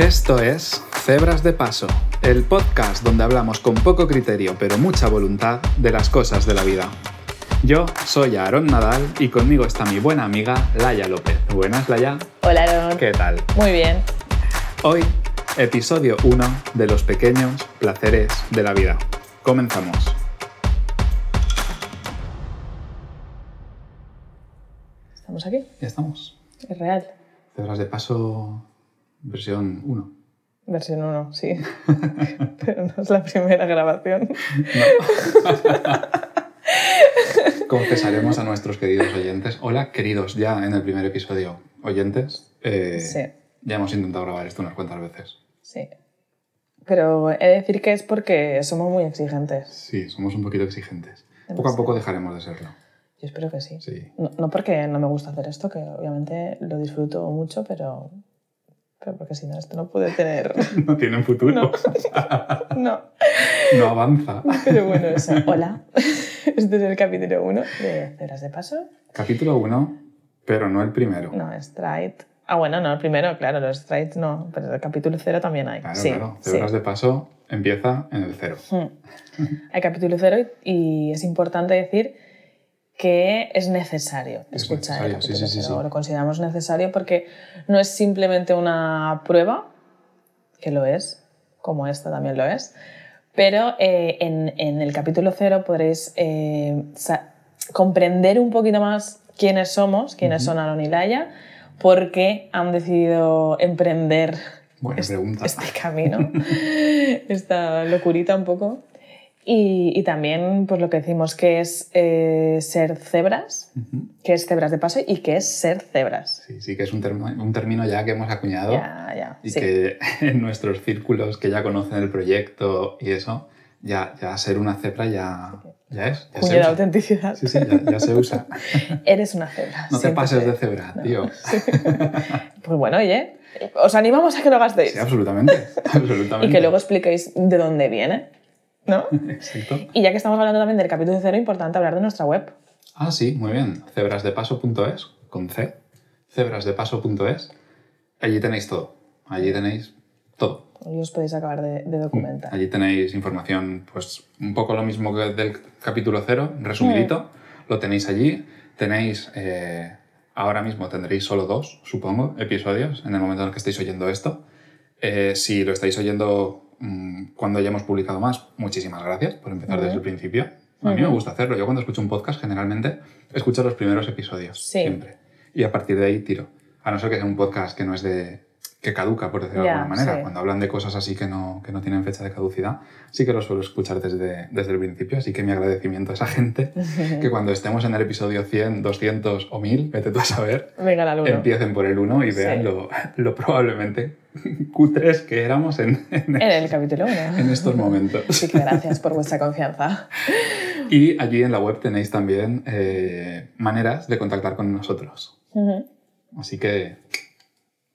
Esto es Cebras de Paso, el podcast donde hablamos con poco criterio pero mucha voluntad de las cosas de la vida. Yo soy Aaron Nadal y conmigo está mi buena amiga Laia López. Buenas, Laia. Hola, Aaron. ¿Qué tal? Muy bien. Hoy, episodio 1 de los pequeños placeres de la vida. Comenzamos. ¿Estamos aquí? Ya estamos. Es real. Cebras de Paso, versión 1. Versión 1, sí. Pero no es la primera grabación. Confesaremos a nuestros queridos oyentes. Hola, queridos, ya en el primer episodio, oyentes. eh, Sí. Ya hemos intentado grabar esto unas cuantas veces. Sí. Pero he de decir que es porque somos muy exigentes. Sí, somos un poquito exigentes. Poco a poco dejaremos de serlo. Yo espero que sí. Sí. No, no porque no me gusta hacer esto, que obviamente lo disfruto mucho, pero, pero porque si no, esto no puede tener... No tienen futuro. No. no. No avanza. Pero bueno, eso. Hola. Este es el capítulo 1 de Cebras de Paso. Capítulo 1, pero no el primero. No, Stride. Ah, bueno, no, el primero, claro, los Strides no, pero el capítulo 0 también hay. Claro, sí, claro. sí. Cebras de paso empieza en el cero. Hmm. Hay capítulo 0 y es importante decir que es necesario Es escuchar el necesario, sí, capítulo sí, sí, 0. sí. Lo consideramos necesario porque no es simplemente una prueba, que lo es, como esta también lo es, pero eh, en, en el capítulo 0 podréis eh, comprender un poquito más quiénes somos, quiénes son Aaron y Laia, por qué han decidido emprender Buena este, pregunta. este camino, esta locurita un poco. Y, y también, pues lo que decimos que es eh, ser cebras, que es cebras de paso y que es ser cebras. Sí, sí, que es un, termo- un término ya que hemos acuñado Ya, ya. y sí. que en nuestros círculos que ya conocen el proyecto y eso, ya, ya ser una cebra ya, ya es. Ya se de autenticidad. Sí, sí, ya, ya se usa. Eres una cebra. No te pases de cebra, tío. Pues bueno, oye, os animamos a que lo gastéis Sí, absolutamente. absolutamente. y que luego expliquéis de dónde viene, ¿no? Exacto. Y ya que estamos hablando también del capítulo cero, importante hablar de nuestra web. Ah, sí, muy bien. Cebrasdepaso.es, con C. Cebrasdepaso.es. Allí tenéis todo. Allí tenéis todo. Y os podéis acabar de, de documentar. Allí tenéis información, pues un poco lo mismo que del capítulo cero, resumidito. Lo tenéis allí. Tenéis, eh, ahora mismo tendréis solo dos, supongo, episodios en el momento en el que estéis oyendo esto. Eh, si lo estáis oyendo mm, cuando hayamos publicado más, muchísimas gracias por empezar desde el principio. A mí me gusta hacerlo. Yo cuando escucho un podcast, generalmente escucho los primeros episodios. Sí. Siempre. Y a partir de ahí tiro. A no ser que sea un podcast que no es de. que caduca, por decirlo de Ya, alguna manera. sí. Cuando hablan de cosas así que no, que no tienen fecha de caducidad, sí que lo suelo escuchar desde, desde el principio. Así que mi agradecimiento a esa gente que cuando estemos en el episodio 100, 200 o 1000, vete tú a saber, Venga, empiecen por el 1 y Sí. vean lo, lo probablemente cutres que éramos en, en, En el capítulo 1. en estos momentos. Así que gracias por vuestra confianza. Y allí en la web tenéis también eh, maneras de contactar con nosotros. Ujú. Así que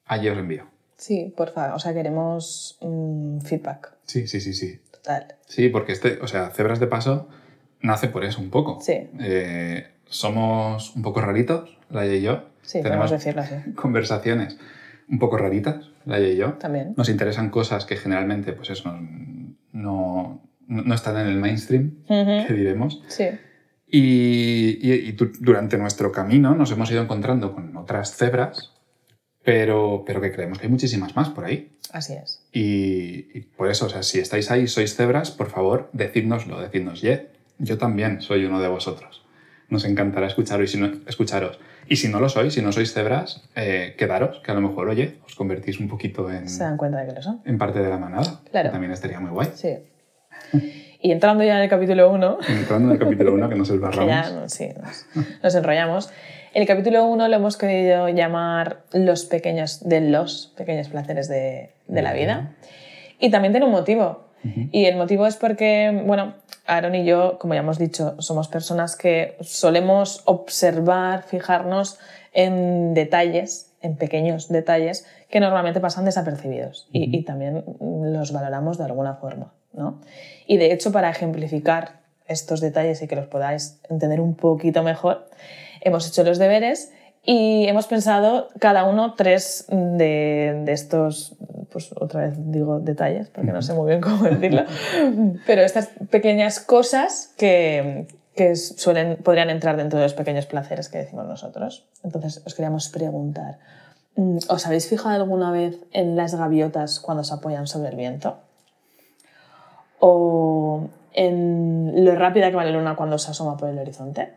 allí os envío. Sí, por favor. O sea, queremos mm, feedback Sí, sí, sí, sí. total. Sí, porque este, o sea, Cebras de Paso nace por eso un poco. Sí. Eh, somos un poco raritos, Laia y yo. Sí, Tenemos podemos decirlo así. conversaciones un poco raritas, Laia y yo. También. Nos interesan cosas que generalmente, pues eso, no, no, no están en el mainstream, Ujú. que diremos. Sí. Y, y- y du- durante nuestro camino nos hemos ido encontrando con otras cebras, pero, pero que creemos que hay muchísimas más por ahí. Así es. Y, y por eso, o sea, si estáis ahí, sois cebras, por favor, decídnoslo, decidnos, "Ye, yo también soy uno de vosotros. Nos encantará escucharos y si no, escucharos. Y si no lo sois, si no sois cebras, eh, quedaros, que a lo mejor, oye, os convertís un poquito en, Se dan cuenta de que lo son. en parte de la manada. Claro. que También estaría muy guay. Sí. Y entrando ya en el capítulo 1, Entrando en el capítulo 1, que nos que ya no- sí, nos, nos enrollamos. El capítulo 1 lo hemos querido llamar los pequeños, de los pequeños placeres de, de la vida. Y también tiene un motivo. Y el motivo es porque, bueno, Aaron y yo, como ya hemos dicho, somos personas que solemos observar, fijarnos en detalles, en pequeños detalles que normalmente pasan desapercibidos y, y también los valoramos de alguna forma. ¿no? Y de hecho, para ejemplificar estos detalles y que los podáis entender un poquito mejor, hemos hecho los deberes y hemos pensado cada uno tres de, de estos pues otra vez digo detalles, porque no sé muy bien cómo decirlo, pero estas pequeñas cosas que, que suelen, podrían entrar dentro de los pequeños placeres que decimos nosotros. Entonces, os queríamos preguntar, mm, ¿os habéis fijado alguna vez en las gaviotas cuando se apoyan sobre el viento? ¿O en lo rápida que va la luna cuando se asoma por el horizonte?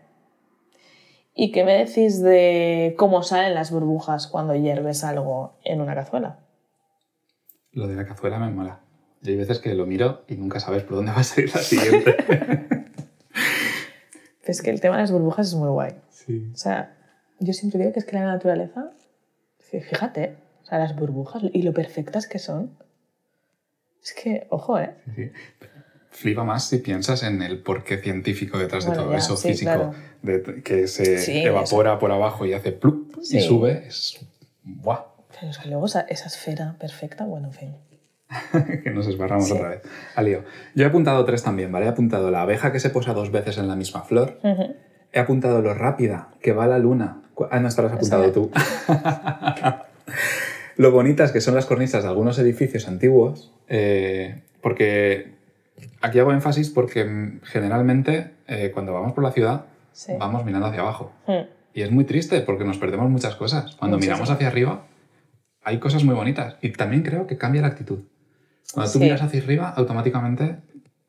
¿Y qué me decís de cómo salen las burbujas cuando hierves algo en una cazuela? Lo de la cazuela me mola. Hay veces que lo miro y nunca sabes por dónde va a salir la siguiente. es que el tema de las burbujas es muy guay. sí. O sea, yo siempre digo que es que la naturaleza, fíjate, o sea, las burbujas y lo perfectas que son. Es que, ojo, ¿eh? Sí, sí. Flipa más si piensas en el porqué científico detrás Bueno, de todo ya, eso sí, físico, claro. de- que se Sí, evapora por abajo y hace plup y sube. Es. ¡Buah! Pero es que luego esa, esa esfera perfecta, bueno, en fin. que nos esbarramos otra vez. Al lío. Yo he apuntado tres también, ¿vale? He apuntado la abeja que se posa dos veces en la misma flor. He apuntado lo rápida que va la luna. Ah, no, esto lo has apuntado tú. lo bonitas que son las cornisas de algunos edificios antiguos, eh, porque aquí hago énfasis porque generalmente eh, cuando vamos por la ciudad Sí. vamos mirando hacia abajo. Mm. Y es muy triste porque nos perdemos muchas cosas. Cuando miramos hacia arriba hay cosas muy bonitas y también creo que cambia la actitud. Cuando tú Sí. miras hacia arriba, automáticamente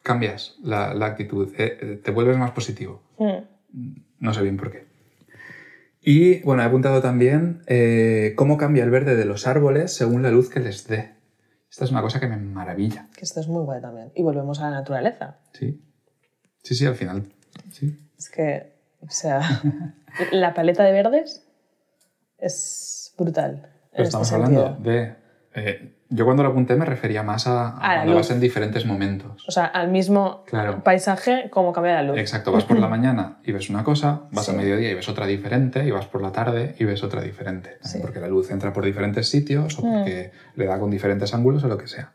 cambias la, la actitud, eh, eh, te vuelves más positivo. Mm. No sé bien por qué. Y bueno, he apuntado también eh, cómo cambia el verde de los árboles según la luz que les dé. Esta es una cosa que me maravilla. Que esto es muy guay también. Y volvemos a la naturaleza. Sí, sí, sí al final. Sí. Es que, o sea, la paleta de verdes es brutal. Pero en estamos este hablando de... eh, yo cuando lo apunté me refería más a, a A cuando vas en diferentes momentos. O sea, al mismo Claro. paisaje, como cambia la luz. Exacto, vas por la mañana y ves una cosa, vas Sí. a mediodía y ves otra diferente, y vas por la tarde y ves otra diferente. Sí. Porque la luz entra por diferentes sitios o Mm. porque le da con diferentes ángulos o lo que sea.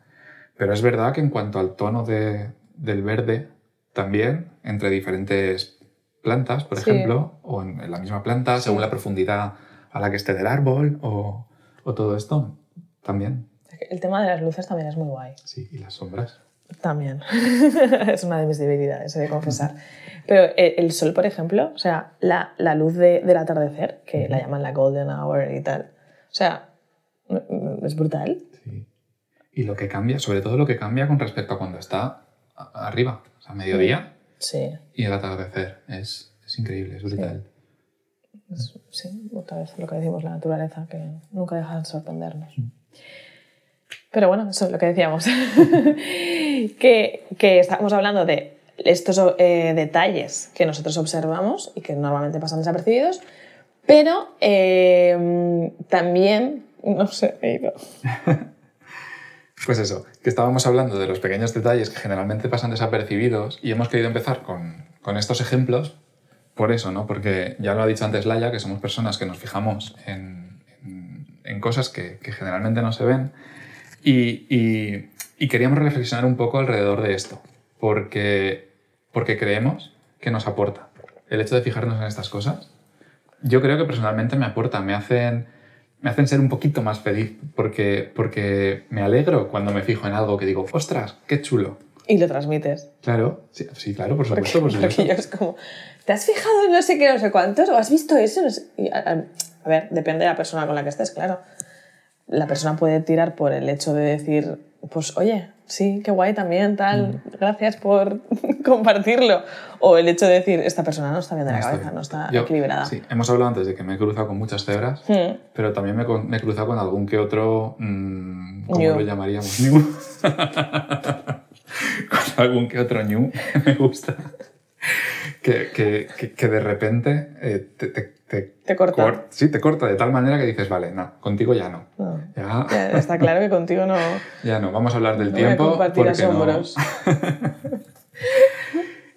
Pero es verdad que en cuanto al tono de- del verde, también entre diferentes plantas, por Sí. ejemplo, o en, en la misma planta, según la profundidad a la que esté del árbol o, o todo esto, también. El tema de las luces también es muy guay. Sí, y las sombras. También. es una de mis debilidades, he de confesar. Pero eh, el sol, por ejemplo, o sea, la, la luz de- del atardecer, que la llaman la golden hour y tal, o sea, mm, mm, es brutal. Sí. Y lo que cambia, sobre todo lo que cambia con respecto a cuando está arriba, o sea, mediodía Sí, y el atardecer. Es, es increíble, es brutal. es- sí, otra vez lo que decimos, la naturaleza, que nunca deja de sorprendernos. Pero bueno, eso es lo que decíamos. que, que estamos hablando de estos eh, detalles que nosotros observamos y que normalmente pasan desapercibidos, pero eh, también, no sé, he ido. Pues eso, que estábamos hablando de los pequeños detalles que generalmente pasan desapercibidos y hemos querido empezar con, con estos ejemplos por eso, ¿no? Porque ya lo ha dicho antes Laia, que somos personas que nos fijamos en, en- en cosas que, que generalmente no se ven y, y- y queríamos reflexionar un poco alrededor de esto, porque, porque creemos que nos aporta el hecho de fijarnos en estas cosas. Yo creo que personalmente me aporta, me hacen, me hacen ser un poquito más feliz, porque, porque me alegro cuando me fijo en algo que digo, ostras, qué chulo. Y lo transmites. Claro, sí, sí, claro, por Porque, supuesto, por supuesto. porque yo es como, ¿te has fijado en no sé qué, no sé cuántos? ¿O has visto eso? No sé- a, a- a ver, depende de la persona con la que estés, claro. La persona puede tirar por el hecho de decir, pues oye, sí, qué guay también, tal, Mm. gracias por compartirlo. O el hecho de decir, esta persona no está bien de la No está cabeza, bien. no está Yo- equilibrada. Sí, hemos hablado antes de que me he cruzado con muchas cebras, Hmm. pero también me, me he cruzado con algún que otro. mm, ¿Cómo Ñu. lo llamaríamos? Ñu. con algún que otro ñu me gusta. Que, que, que, que de repente eh, te, te, te, Te corta. cor- sí, te corta de tal manera que dices, vale, no, contigo ya no. No. Ya, Ya está claro que contigo no, ya no, vamos a hablar del no voy a tiempo. compartir porque no- asombros.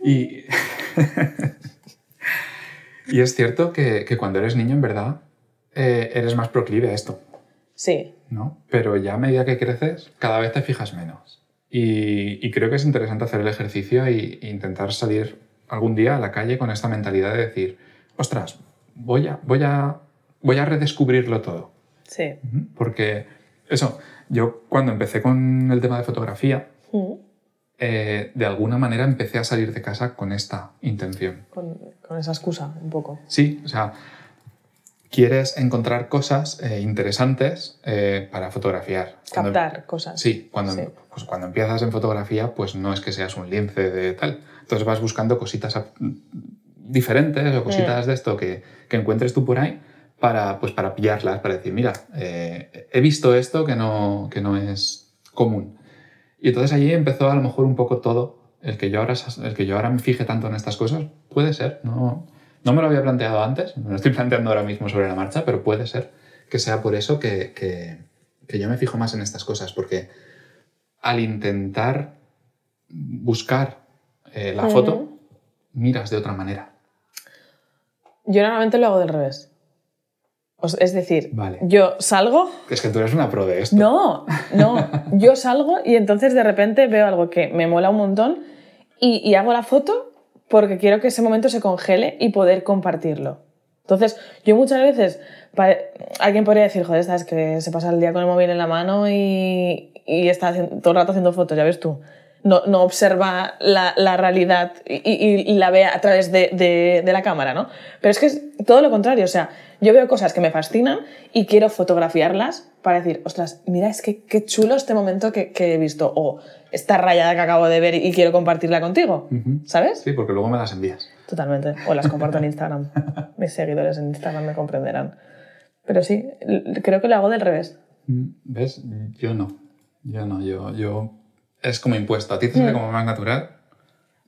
Y, y es cierto que, que cuando eres niño, en verdad, eh, eres más proclive a esto, Sí, ¿no? Pero ya a medida que creces, cada vez te fijas menos. Y, y creo que es interesante hacer el ejercicio e intentar salir algún día a la calle con esta mentalidad de decir, ostras, voy a, voy a, voy a redescubrirlo todo. sí. Porque, eso, yo cuando empecé con el tema de fotografía, Mm. eh, de alguna manera empecé a salir de casa con esta intención. Con, con esa excusa, un poco. Sí, o sea, quieres encontrar cosas eh, interesantes eh, para fotografiar. Cuando- Captar cosas. Sí, cuando, Sí. Pues cuando empiezas en fotografía, pues no es que seas un lince de tal. Entonces vas buscando cositas diferentes o cositas Mm. de esto que, que encuentres tú por ahí para, pues para pillarlas, para decir, mira, eh, he visto esto que no, que no es común. Y entonces allí empezó a lo mejor un poco todo. El que yo ahora, el que yo ahora me fije tanto en estas cosas, puede ser. No, no me lo había planteado antes, me lo estoy planteando ahora mismo sobre la marcha, pero puede ser que sea por eso que, que, que yo me fijo más en estas cosas, porque al intentar buscar eh, la Ujú. foto, miras de otra manera. Yo normalmente lo hago del revés. O sea, es decir, Vale. yo salgo. Es que tú eres una pro de esto. No, no. Yo salgo y entonces de repente veo algo que me mola un montón y, y hago la foto porque quiero que ese momento se congele y poder compartirlo. Entonces, yo muchas veces, alguien podría decir, joder, esta es que se pasa el día con el móvil en la mano y, y está todo el rato haciendo fotos, ya ves tú. No, no observa la, la realidad y, y- y la ve a través de, de- de la cámara, ¿no? Pero es que es todo lo contrario, o sea, yo veo cosas que me fascinan y quiero fotografiarlas para decir, ostras, mira, es que qué chulo este momento que, que he visto, o esta rayada que acabo de ver y quiero compartirla contigo. ¿sabes? Sí, porque luego me las envías. Totalmente. O las comparto en Instagram. Mis seguidores en Instagram me comprenderán. Pero sí, creo que lo hago del revés. Mm, ¿Ves? Yo no. Yo no. Yo, yo... Es como impuesto. A ti te sale Mm. como más natural.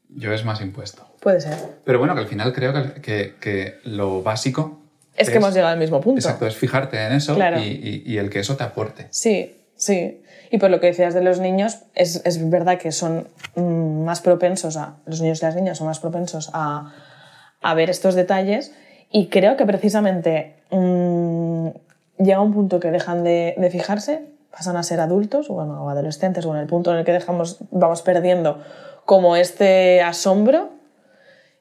Yo es más impuesto. Puede ser. Pero bueno, que al final creo que, que- que lo básico Es que hemos llegado al mismo punto. Exacto, es fijarte en eso Claro. y, y- y el que eso te aporte. Sí, sí. Y por lo que decías de los niños, es, es verdad que son mm, más propensos a. Los niños y las niñas son más propensos a, a ver estos detalles. Y creo que precisamente mm, llega un punto que dejan de, de fijarse, pasan a ser adultos o, bueno, o adolescentes, o en el punto en el que dejamos, vamos perdiendo como este asombro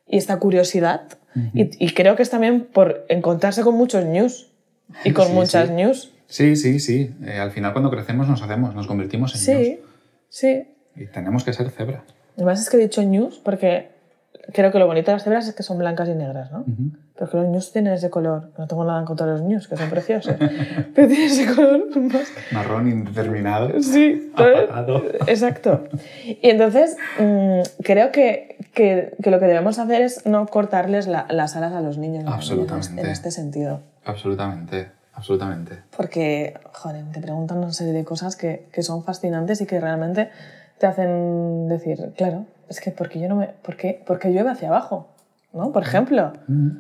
y esta curiosidad. y, y creo que es también por encontrarse con muchos news y con Sí, muchas sí. news. Sí, sí, sí. Eh, al final cuando crecemos nos hacemos, nos convertimos en Sí, sí. news. Y tenemos que ser cebra. Además es que he dicho news porque creo que lo bonito de las cebras es que son blancas y negras, ¿no? Ujú. Pero que los news tienen ese color. No tengo nada en contra de los news, que son preciosos. pero tienen ese color más... Marrón indeterminado. Sí. Apagado. Exacto. Y entonces mm, creo que, que, que lo que debemos hacer es no cortarles la- las alas a los niños Absolutamente. en este sentido. Absolutamente, absolutamente. Porque, joder, te preguntan una serie de cosas que, que son fascinantes y que realmente te hacen decir, claro, es que porque yo no me. ¿Por qué, porque llueve hacia abajo? ¿No? Por ejemplo. Ujú.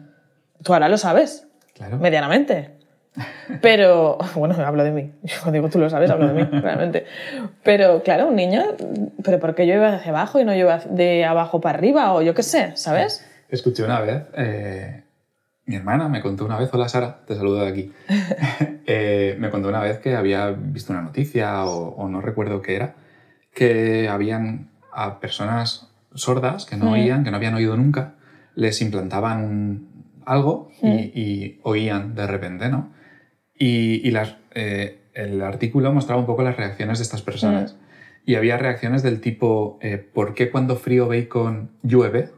Tú ahora lo sabes, Claro. medianamente. Pero, bueno, hablo de mí. Yo digo, tú lo sabes, hablo de mí, realmente. Pero, claro, un niño, ¿pero por qué llueve hacia abajo y no llueve de abajo para arriba? O yo qué sé, ¿sabes? Escuché una vez, eh, mi hermana me contó una vez, hola Sara, te saludo de aquí. Eh, me contó una vez que había visto una noticia o, o no recuerdo qué era, que habían a personas sordas que no oían, que no habían oído nunca, les implantaban algo y, y oían de repente, ¿no? Y, y las, eh, el artículo mostraba un poco las reacciones de estas personas. Y había reacciones del tipo, eh, ¿por qué cuando frío bacon llueve?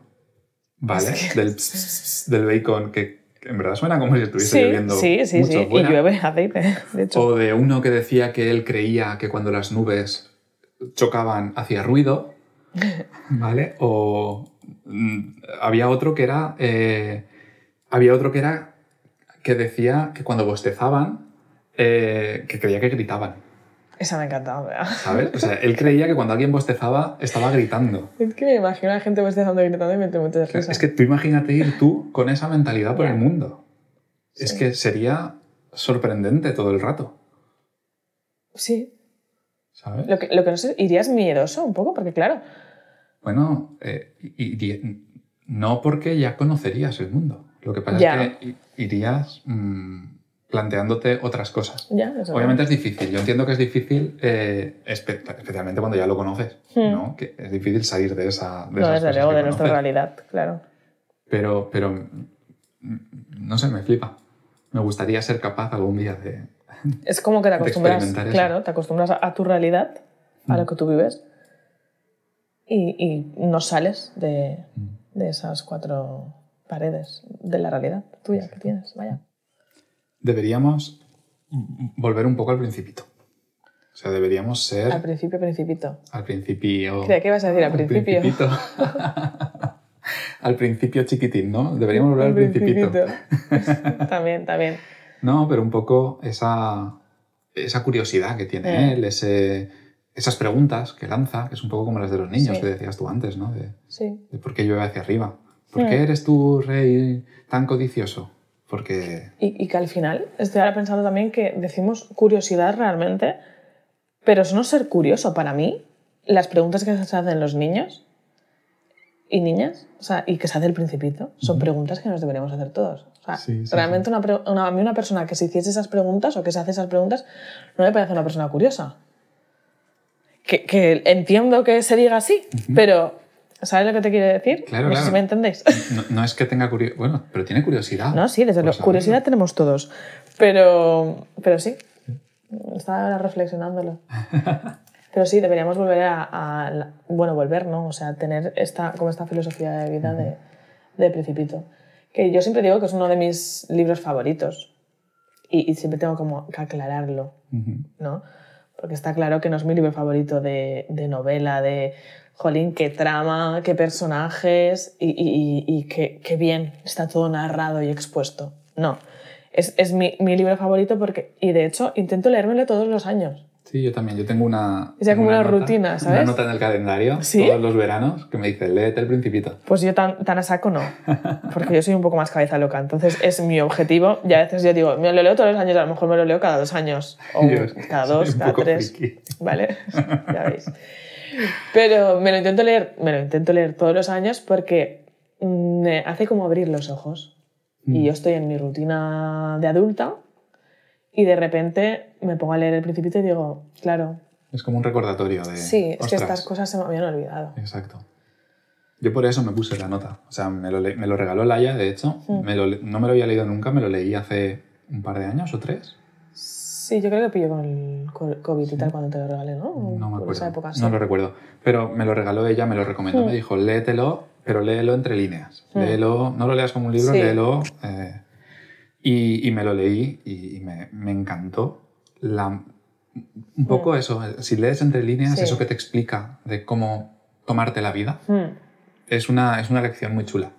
¿Vale? Del, del bacon que, en verdad suena como si estuviese Sí, lloviendo sí, sí, mucho sí. Y fuera. llueve aceite, de hecho. O de uno que decía que él creía que cuando las nubes chocaban hacía ruido, ¿vale? O mm, había otro que era, eh, había otro que era que decía que cuando bostezaban, eh, que creía que gritaban, Esa me ha encantado, ¿verdad? ¿sabes? O sea, él creía que cuando alguien bostezaba estaba gritando. Es que me imagino a la gente bostezando y gritando y me tengo muchas risas. Es que tú imagínate ir tú con esa mentalidad por el mundo. Es Sí. que sería sorprendente todo el rato, Sí. ¿Sabes? Lo que, lo que no sé, irías miedoso un poco, porque claro, Bueno, eh, no porque ya conocerías el mundo. Lo que pasa Ya. es que irías mm, planteándote otras cosas. ya, Obviamente es difícil. Yo entiendo que es difícil, eh, espe- especialmente cuando ya lo conoces, Hmm. ¿no? Que es difícil salir de esa. De No, esas desde luego, de nuestra realidad, claro. Pero, pero, mm, no sé, me flipa. Me gustaría ser capaz algún día de, Es como que te acostumbras, claro, te acostumbras a, tu realidad, a lo que tú vives, y, y no sales de, de esas cuatro paredes de la realidad tuya que tienes. Vaya. Deberíamos volver un poco al principito. O sea, deberíamos ser Al principio, principito. al principio. Que ibas a decir al principio. al principio chiquitín, ¿no? Deberíamos volver al Al principito. principito. también, también. No, pero un poco esa, esa curiosidad que tiene Eh. él, ese, esas preguntas que lanza, que es un poco como las de los niños Sí. que decías tú antes, ¿no? De, Sí. de por qué llueve hacia arriba. ¿Por qué eres tú, rey, tan codicioso? Porque Y, y que al final, estoy ahora pensando también que decimos curiosidad realmente, pero es no ser curioso. Para mí, las preguntas que se hacen los niños y niñas, o sea, y que se hace el principito, son preguntas que nos deberíamos hacer todos. Sea, Sí, sí, realmente Una, a mí una persona que se hiciese esas preguntas o que se hace esas preguntas no me parece una persona curiosa. Que, que entiendo que se diga así, pero ¿sabes lo que te quiero decir? Claro, no sé claro. si me entendéis. no, no es que tenga curiosidad, bueno, pero tiene curiosidad. No, sí, desde por luego. saberlo. Curiosidad tenemos todos. Pero, pero sí, estaba ahora reflexionándolo. Pero sí, deberíamos volver a, a Bueno, volver, ¿no? O sea, tener esta, como esta filosofía de vida de, de Principito. Que yo siempre digo que es uno de mis libros favoritos. Y, y siempre tengo como que aclararlo. ¿no? Porque está claro que no es mi libro favorito de, de novela, de jolín, qué trama, qué personajes y, y- y- y qué, qué bien está todo narrado y expuesto. No, es, es mi, mi libro favorito porque, y de hecho, intento leérmelo todos los años. Sí, yo también. Yo tengo una. Sea, tengo como una nota- rutina, ¿sabes? Una nota en el calendario ¿Sí? todos los veranos que me dice, léete el Principito. Pues yo tan, tan a saco no, porque yo soy un poco más cabeza loca, entonces es mi objetivo. Y a veces yo digo, me lo leo todos los años, a lo mejor me lo leo cada dos años, o es que cada dos, un cada tres. friki. ¿Vale? ya veis. Pero me lo intento leer, me lo intento leer todos los años porque mm, me hace como abrir los ojos. Mm. Y yo estoy en mi rutina de adulta y de repente me pongo a leer El Principito y digo, claro, Es como un recordatorio de. sí, es que estas cosas se me habían olvidado. Exacto. Yo por eso me puse la nota. O sea, me lo, me lo regaló Laia, de hecho. Mm. Me lo no me lo había leído nunca, me lo leí hace un par de años o tres. Sí, yo creo que pilló con el co- COVID y tal cuando te lo regalé, ¿no? No me Por acuerdo. esa época, sí. No lo recuerdo. Pero me lo regaló ella, me lo recomendó. Mm. Me dijo, léetelo, pero léelo entre líneas. Mm. Léelo, no lo leas como un libro, Sí. léelo. eh, y, y me lo leí y, y me, me encantó. La, un poco eso, eh, si lees entre líneas, Mm. Sí. eso que te explica de cómo tomarte la vida, Hmm. es una, es una lección muy chula.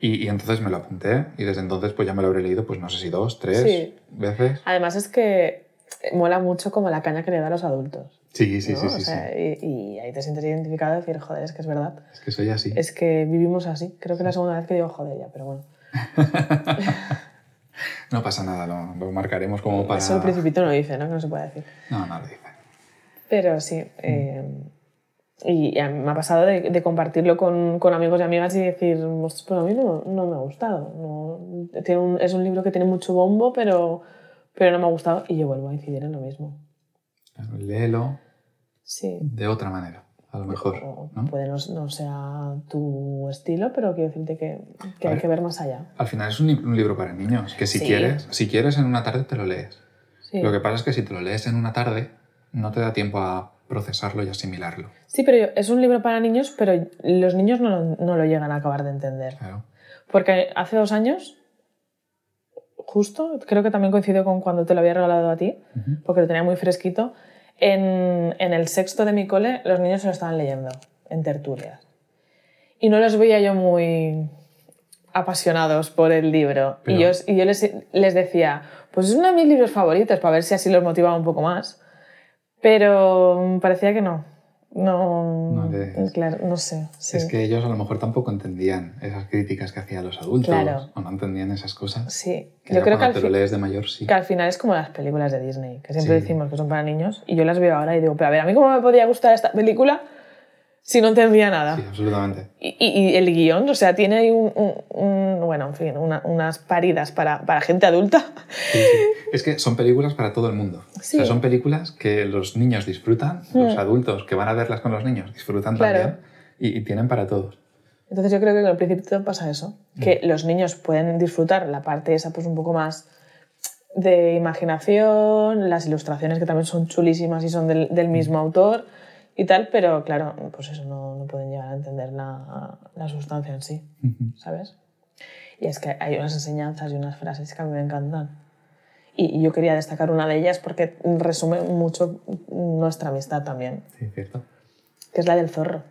Y, y entonces me lo apunté y desde entonces pues ya me lo habré leído, pues no sé si dos, tres Sí. veces. Además es que mola mucho como la caña que le da a los adultos. Sí, sí, ¿no? sí, O sí, sea, sí. Y, y ahí te sientes identificado y decir, joder, es que es verdad. Es que soy así. Es que vivimos así. Creo que es la segunda vez que digo joder ya, pero bueno. No pasa nada, lo, lo marcaremos como para... Eso el principito no dice, ¿no? Que no se puede decir. No, no lo dice. Pero sí. eh, y a mí me ha pasado de, de compartirlo con, con amigos y amigas y decir, "Ostras, pues a mí no, no me ha gustado. No, tiene un- es un libro que tiene mucho bombo, pero, pero no me ha gustado. Y yo vuelvo a incidir en lo mismo. Léelo Sí. de otra manera, a lo mejor. O ¿no? Puede no, no sea tu estilo, pero quiero decirte que, que hay ver. que ver más allá. Al final es un, li- un libro para niños, que si Sí. quieres, si quieres en una tarde te lo lees. Sí. Lo que pasa es que si te lo lees en una tarde, no te da tiempo a procesarlo y asimilarlo. Sí, pero es un libro para niños, pero los niños no, lo- no lo llegan a acabar de entender. Claro. Porque hace dos años, justo, creo que también coincidió con cuando te lo había regalado a ti, porque lo tenía muy fresquito, en, en el sexto de mi cole los niños se lo estaban leyendo en tertulias. Y no los veía yo muy apasionados por el libro. Y yo, y yo les, les decía, pues es uno de mis libros favoritos, para ver si así los motivaba un poco más. Pero mm, parecía que no. No, No les- claro, no sé. sí. Es que ellos a lo mejor tampoco entendían esas críticas que hacían los adultos Claro. o no entendían esas cosas. Sí, Que yo creo que al, te lo lees de mayor sí. que al final es como las películas de Disney, que siempre Sí. decimos que son para niños, y yo las veo ahora y digo, pero a ver, ¿a mí cómo me podía gustar esta película si no entendía nada? Sí, absolutamente. Y, y- y el guion, o sea, tiene ahí un, un- un- bueno, en fin, una- unas paridas para, para gente adulta. Sí, sí. Es que son películas para todo el mundo. Sí. O sea, son películas que los niños disfrutan, los adultos que van a verlas con los niños disfrutan Mm. Claro. también y, y tienen para todos. Entonces yo creo que con el principio pasa eso, que los niños pueden disfrutar la parte esa pues un poco más de imaginación, las ilustraciones que también son chulísimas y son del, del mismo autor y tal, pero claro, pues eso no, no pueden llegar a entender la, la sustancia en sí, ¿sabes? Y es que hay unas enseñanzas y unas frases que a mí me encantan. Y, y yo quería destacar una de ellas porque resume mucho nuestra amistad también, Sí, cierto. que es la del zorro.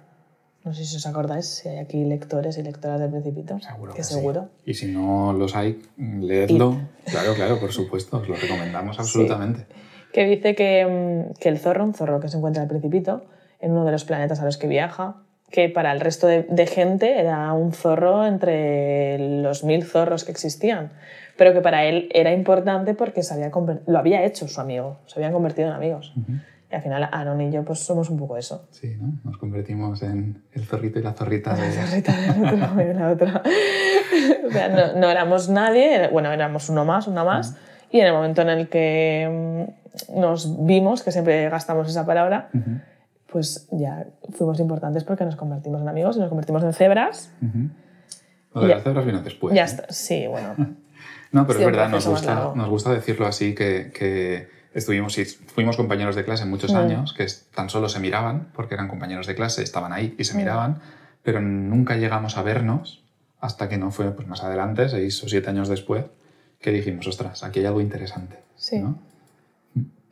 No sé si os acordáis, si hay aquí lectores y lectoras del Principito. Seguro que que sí. seguro. Y si no los hay, leedlo. Claro, claro, por supuesto, os lo recomendamos absolutamente. que dice que, mm, que el zorro, un zorro que se encuentra en el Principito, en uno de los planetas a los que viaja, que para el resto de, de gente era un zorro entre los mil zorros que existían, pero que para él era importante porque se había lo había hecho su amigo, se habían convertido en amigos. Y al final Aaron y yo pues somos un poco eso. Sí, ¿no? Nos convertimos en el zorrito y la zorrita de... La zorrita de la otra. o sea, no, no éramos nadie, bueno, éramos uno más, una más, y en el momento en el que mm, nos vimos, que siempre gastamos esa palabra, Ujú, pues ya fuimos importantes porque nos convertimos en amigos y nos convertimos en cebras. ujú. Lo de Ya. las cebras vino después. ya ¿eh? está, sí, bueno. No, pero Sí, es verdad, nos gusta, nos gusta decirlo así, que, que estuvimos y fuimos compañeros de clase muchos Mm. años, que tan solo se miraban, porque eran compañeros de clase, estaban ahí y se Mm. miraban, pero nunca llegamos a vernos hasta que no fue pues, más adelante, seis o siete años después, que dijimos, ostras, aquí hay algo interesante. Sí. ¿no?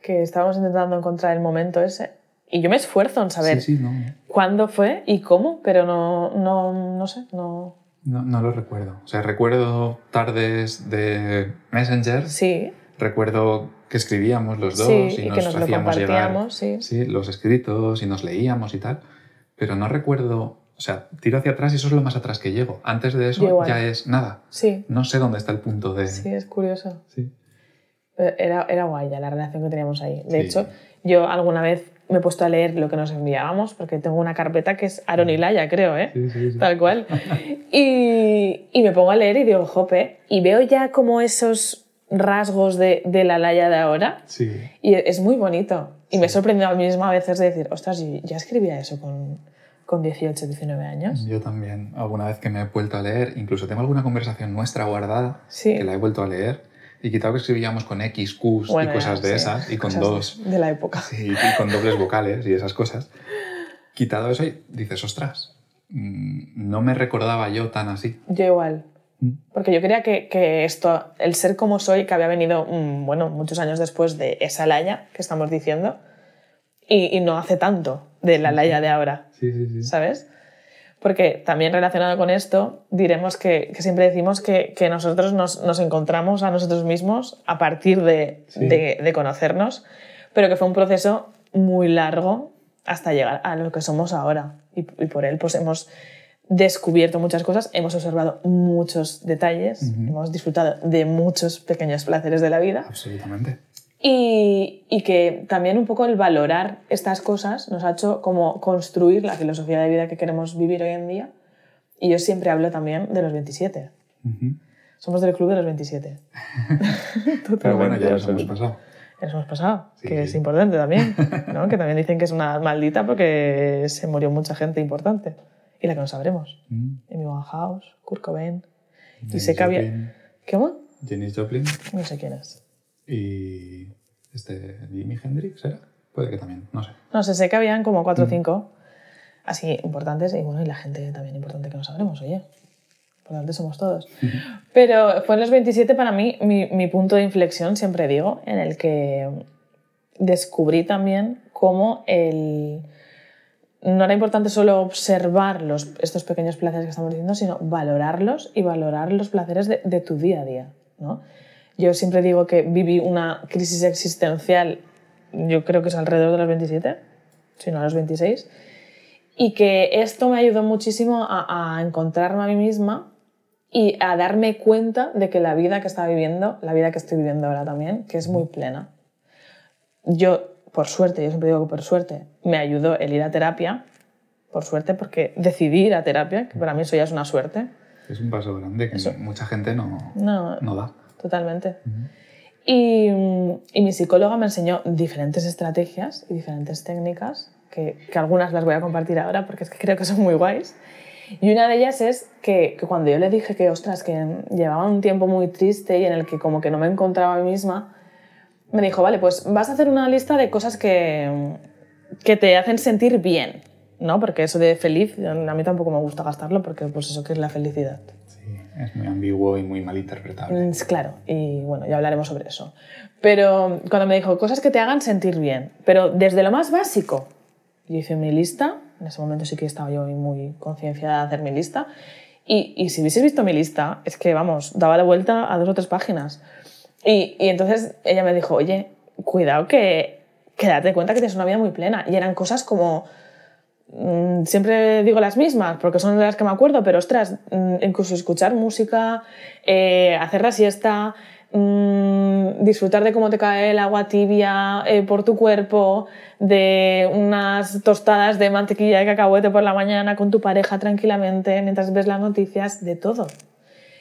que estábamos intentando encontrar el momento ese. Y yo me esfuerzo en saber Sí, sí, no, cuándo fue y cómo, pero no, no, no sé, no... no, no lo recuerdo. O sea, recuerdo tardes de Messenger, Sí, recuerdo que escribíamos los dos sí, y, y nos, que nos lo hacíamos los escritos y nos leíamos y tal, pero no recuerdo, o sea, tiro hacia atrás y eso es lo más atrás que llego. Antes de eso ya es nada. Sí, No sé dónde está el punto de... sí, es curioso. Sí. Era, era guay ya la relación que teníamos ahí. De hecho, yo alguna vez me he puesto a leer lo que nos enviábamos, porque tengo una carpeta que es Aaron y Laia, creo, ¿eh? Sí, sí, sí. Tal cual. Y, y me pongo a leer y digo, jope, y veo ya como esos rasgos de, de la Laia de ahora, Sí. y es muy bonito. Y me he sorprendido a mí misma a veces de decir, ostras, yo ya escribía eso con, con 18, 19 años. Yo también, alguna vez que me he vuelto a leer, incluso tengo alguna conversación nuestra guardada que la he vuelto a leer y quitado que escribíamos con X, Qs Bueno, y cosas ya, de sí, esas y con dos, De, la época. sí, y con dobles vocales y esas cosas. Quitado eso y dices, ostras, mm, no me recordaba yo tan así. Yo igual. Mm. Porque yo creía que, que esto, el ser como soy, que había venido, mm, bueno, muchos años después de esa Laia que estamos diciendo, y, y no hace tanto de la Laia de ahora, Sí, sí, sí. ¿sabes? Porque también relacionado con esto, diremos que, que siempre decimos que, que nosotros nos, nos encontramos a nosotros mismos a partir de, Sí. de, de conocernos, pero que fue un proceso muy largo hasta llegar a lo que somos ahora. Y, y por él pues hemos descubierto muchas cosas, hemos observado muchos detalles, hemos disfrutado de muchos pequeños placeres de la vida Absolutamente. Y, y que también un poco el valorar estas cosas nos ha hecho como construir la filosofía de vida que queremos vivir hoy en día. Y yo siempre hablo también de los 27. Ujú. Somos del club de los 27. Pero bueno, ya nos hemos pasado. Ya nos hemos pasado, Sí, que sí. es importante también. ¿no? Que también dicen que es una maldita porque se murió mucha gente importante. Y la que no sabremos. Mm. Amy Winehouse, Kurt Cobain. Y sé que había... Joplin, ¿Cómo? Janis Joplin No sé quién es. Y este Jimi Hendrix, ¿era? Puede que también, no sé. No sé, sé que habían como cuatro o cinco así importantes y bueno, y la gente también importante que no sabremos, oye. Importantes somos todos. Pero fue en los 27 para mí mi, mi punto de inflexión, siempre digo, en el que descubrí también cómo el... No era importante solo observar los, estos pequeños placeres que estamos diciendo, sino valorarlos y valorar los placeres de, de tu día a día. ¿no? Yo siempre digo que viví una crisis existencial, yo creo que es alrededor de los 27, si no a los 26, y que esto me ayudó muchísimo a, a encontrarme a mí misma y a darme cuenta de que la vida que estaba viviendo, la vida que estoy viviendo ahora también, que es muy plena. Yo, por suerte, yo siempre digo que por suerte, me ayudó el ir a terapia, por suerte, porque decidí ir a terapia, que para mí eso ya es una suerte. Es un paso grande que mucha gente no, No, no da. Totalmente. Y, y mi psicóloga me enseñó diferentes estrategias y diferentes técnicas, que, que algunas las voy a compartir ahora porque es que creo que son muy guays. Y una de ellas es que, que cuando yo le dije que, ostras, que llevaba un tiempo muy triste y en el que como que no me encontraba a mí misma, me dijo, vale, pues vas a hacer una lista de cosas que, que te hacen sentir bien, ¿no? Porque eso de feliz, a mí tampoco me gusta gastarlo porque pues eso que es la felicidad. Es muy ambiguo y muy mal interpretable. Mm, Claro, y bueno, ya hablaremos sobre eso. Pero cuando me dijo cosas que te hagan sentir bien, pero desde lo más básico, yo hice mi lista, en ese momento sí que estaba yo muy concienciada de hacer mi lista, y, y si hubieses visto mi lista, es que vamos, daba la vuelta a dos o tres páginas. Y, y entonces ella me dijo, oye, cuidado que, que date cuenta que tienes una vida muy plena. Y eran cosas como, siempre digo las mismas, porque son de las que me acuerdo, pero ostras, mm, incluso escuchar música, eh, hacer la siesta, mm, disfrutar de cómo te cae el agua tibia eh, por tu cuerpo, de unas tostadas de mantequilla de cacahuete por la mañana con tu pareja tranquilamente mientras ves las noticias, de todo.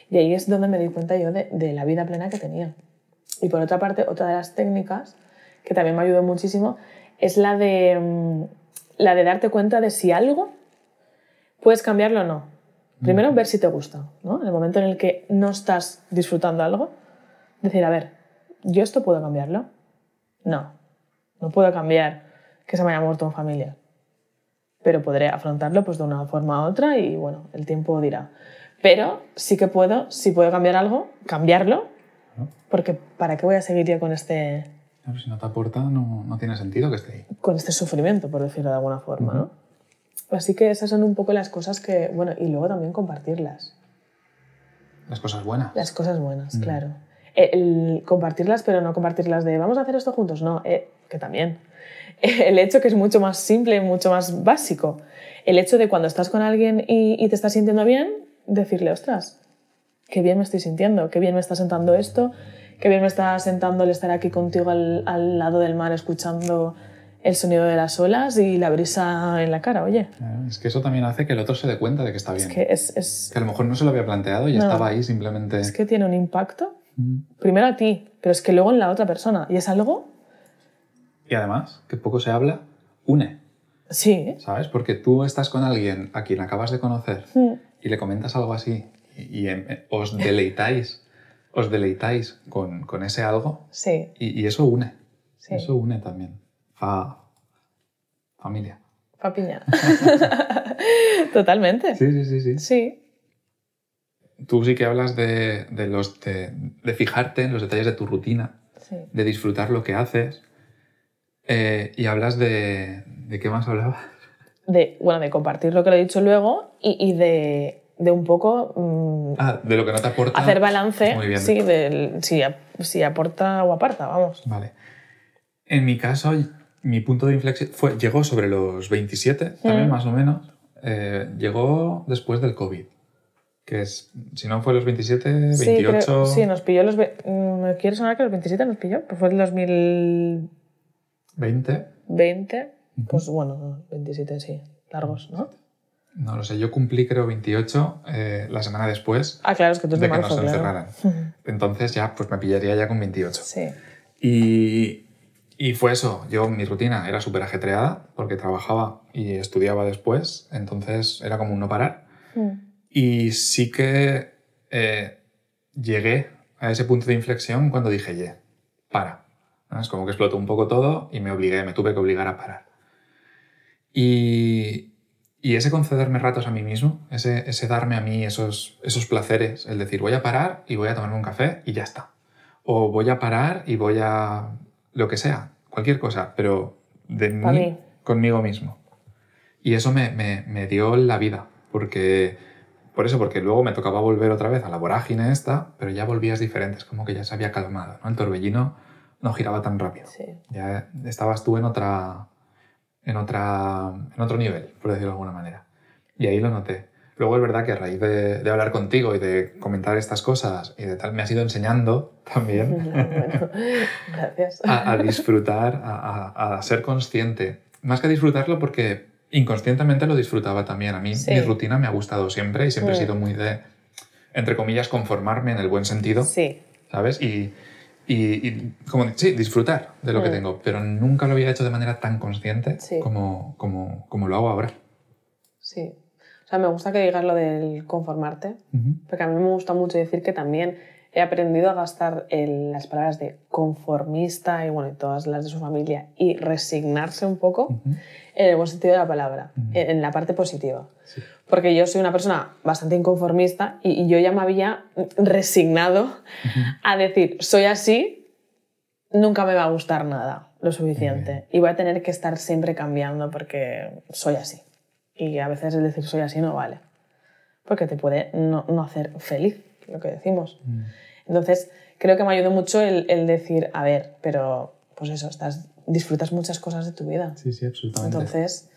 Y ahí es donde me di cuenta yo de, de la vida plena que tenía. Y por otra parte, otra de las técnicas que también me ayudó muchísimo es la de, mm, la de darte cuenta de si algo puedes cambiarlo o no. Primero, ver si te gusta. ¿no? En el momento en el que no estás disfrutando algo, decir, a ver, ¿yo esto puedo cambiarlo? No, no puedo cambiar que se me haya muerto un familiar. Pero podré afrontarlo pues, de una forma u otra y bueno, el tiempo dirá. Pero sí que puedo, si puedo cambiar algo, cambiarlo, porque ¿para qué voy a seguir yo con este, Claro, si no te aporta, no, no tiene sentido que esté ahí. con este sufrimiento, por decirlo de alguna forma, ¿no? Así que esas son un poco las cosas que, bueno, y luego también compartirlas, Las cosas buenas. las cosas buenas, claro. El compartirlas, pero no compartirlas de vamos a hacer esto juntos, no, eh, que también. El hecho que es mucho más simple, mucho más básico. El hecho de cuando estás con alguien y, y te estás sintiendo bien, decirle, ostras, qué bien me estoy sintiendo, qué bien me está sentando esto, qué bien me está sentando el estar aquí contigo al, al lado del mar escuchando el sonido de las olas y la brisa en la cara, oye. Claro, Es que eso también hace que el otro se dé cuenta de que está bien. Es que, es, es, Que a lo mejor no se lo había planteado y No. estaba ahí simplemente. es que tiene un impacto, Mm. primero a ti, pero es que luego en la otra persona. Y es algo, Y además, que poco se habla, une, sí, ¿sabes? Porque tú estás con alguien a quien acabas de conocer Mm. y le comentas algo así y, y, em, os deleitáis, os deleitáis con, con ese algo sí, y, y eso une. sí. Eso une también. Fa, familia. Papiña. Totalmente. Sí, sí, sí, sí. Sí, Tú sí que hablas de, de los, de, de fijarte en los detalles de tu rutina, sí. de disfrutar lo que haces eh, y hablas de... ¿De qué más hablabas? De, bueno, de compartir lo que lo he dicho luego y, y de, de un poco mm, Ah, de lo que no te aporta. hacer balance, Muy bien. sí, del, si, si aporta o aparta, vamos. Vale. En mi caso, mi punto de inflexión fue, llegó sobre los 27, también Mm. más o menos. Eh, llegó después del COVID, que es, si no fue los 27, 28... Sí, creo- sí, nos pilló los... mm, ¿Me quiere sonar que los 27 nos pilló? Pues fue el 2020, 20. pues bueno, 27 sí, largos, ¿no? No lo sé, yo cumplí creo 28 eh, la semana después Ah, claro, es que tú de de que marzo, nos claro. encerraran. Entonces ya pues me pillaría ya con 28. Sí, Y, y fue eso, yo mi rutina era súper ajetreada porque trabajaba y estudiaba después, entonces era como un no parar. Mm. Y sí que eh, llegué a ese punto de inflexión cuando dije, ye, para. ¿no? Es como que explotó un poco todo y me obligué, me tuve que obligar a parar. Y, y ese concederme ratos a mí mismo, ese, ese darme a mí esos, esos placeres, el decir, voy a parar y voy a tomarme un café y ya está. O voy a parar y voy a lo que sea, cualquier cosa, pero de mí. conmigo mismo. Y eso me, me, me dio la vida, porque por eso, porque luego me tocaba volver otra vez a la vorágine esta, pero ya volvías diferentes, como que ya se había calmado, ¿no? El torbellino no giraba tan rápido. sí. Ya estabas tú en otra, en otra, en otro nivel, por decirlo de alguna manera. Y ahí lo noté. Luego es verdad que a raíz de, de hablar contigo y de comentar estas cosas y de tal, me has ido enseñando también bueno, gracias. a, a disfrutar, a, a- a ser consciente. Más que a disfrutarlo porque inconscientemente lo disfrutaba también. A mí Sí. mi rutina me ha gustado siempre y siempre he Mm. sido muy de, entre comillas, conformarme en el buen sentido, Sí, ¿sabes? Y, y, y como, sí, disfrutar de lo que Mm. tengo, pero nunca lo había hecho de manera tan consciente Sí. como, como, como lo hago ahora. sí. O sea, me gusta que digas lo del conformarte, Ujú. porque a mí me gusta mucho decir que también he aprendido a gastar el- las palabras de conformista y bueno, y todas las de su familia y resignarse un poco Ujú. en el buen sentido de la palabra, Ujú. en, en la parte positiva. Sí. Porque yo soy una persona bastante inconformista y, y yo ya me había resignado a decir, soy así, nunca me va a gustar nada lo suficiente y voy a tener que estar siempre cambiando porque soy así. Y a veces el decir soy así no vale, porque te puede no, no hacer feliz, lo que decimos. Mm. Entonces, creo que me ayudó mucho el, el decir, a ver, pero pues eso, estás, disfrutas muchas cosas de tu vida. Sí, sí, absolutamente. Entonces,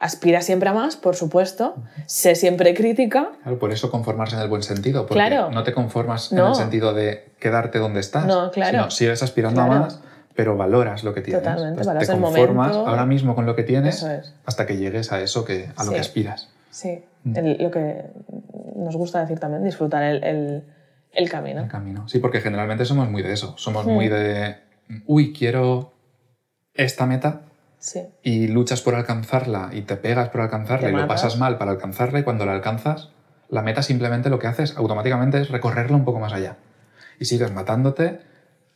aspira siempre a más, por supuesto, sé siempre crítica. Claro, por eso conformarse en el buen sentido, porque Claro. no te conformas en el sentido de quedarte donde estás, No, claro. sino sigues aspirando Claro. a más, pero valoras lo que tienes. Totalmente, Entonces, valoras te conformas momento. ahora mismo con lo que tienes es. hasta que llegues a eso que, a lo Sí. que aspiras. Sí, Mm. el- lo que nos gusta decir también, disfrutar el, el- el camino. El camino. Sí, porque generalmente somos muy de eso. Somos Mm. muy de, uy, quiero esta meta Sí, y luchas por alcanzarla y te pegas por alcanzarla Te y lo pasas mal para alcanzarla y cuando la alcanzas, la meta simplemente lo que haces automáticamente es recorrerla un poco más allá. Y sigues matándote.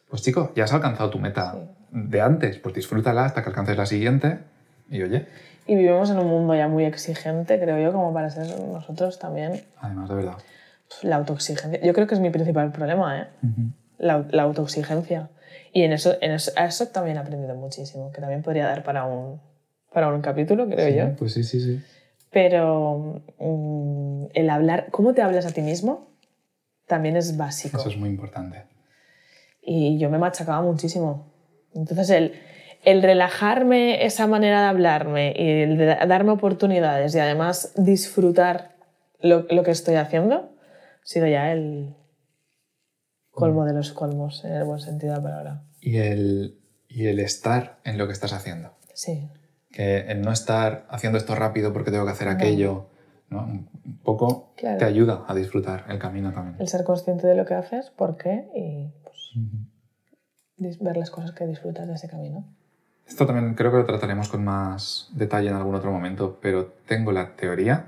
Pues chico, ya has alcanzado tu meta de antes, pues disfrútala hasta que alcances la siguiente y oye, y vivimos en un mundo ya muy exigente, creo yo, como para ser nosotros también. además de verdad. La autoexigencia, yo creo que es mi principal problema, ¿eh? La, la autoexigencia. Y en eso, en eso también he aprendido muchísimo, que también podría dar para un, para un capítulo, creo Sí, yo. Pues sí, sí, sí. Pero mm, el hablar, cómo te hablas a ti mismo, también es básico. Eso es muy importante. Y yo me machacaba muchísimo. Entonces, el, el relajarme esa manera de hablarme y el de darme oportunidades y además disfrutar lo, lo que estoy haciendo, ha sido ya el colmo de los colmos, en el buen sentido de la palabra. Y el, y el estar en lo que estás haciendo. Sí, que el no estar haciendo esto rápido porque tengo que hacer aquello, ¿no? un poco Claro. te ayuda a disfrutar el camino también. el ser consciente de lo que haces, por qué y pues, dis- ver las cosas que disfrutas de ese camino. Esto también creo que lo trataremos con más detalle en algún otro momento, pero tengo la teoría,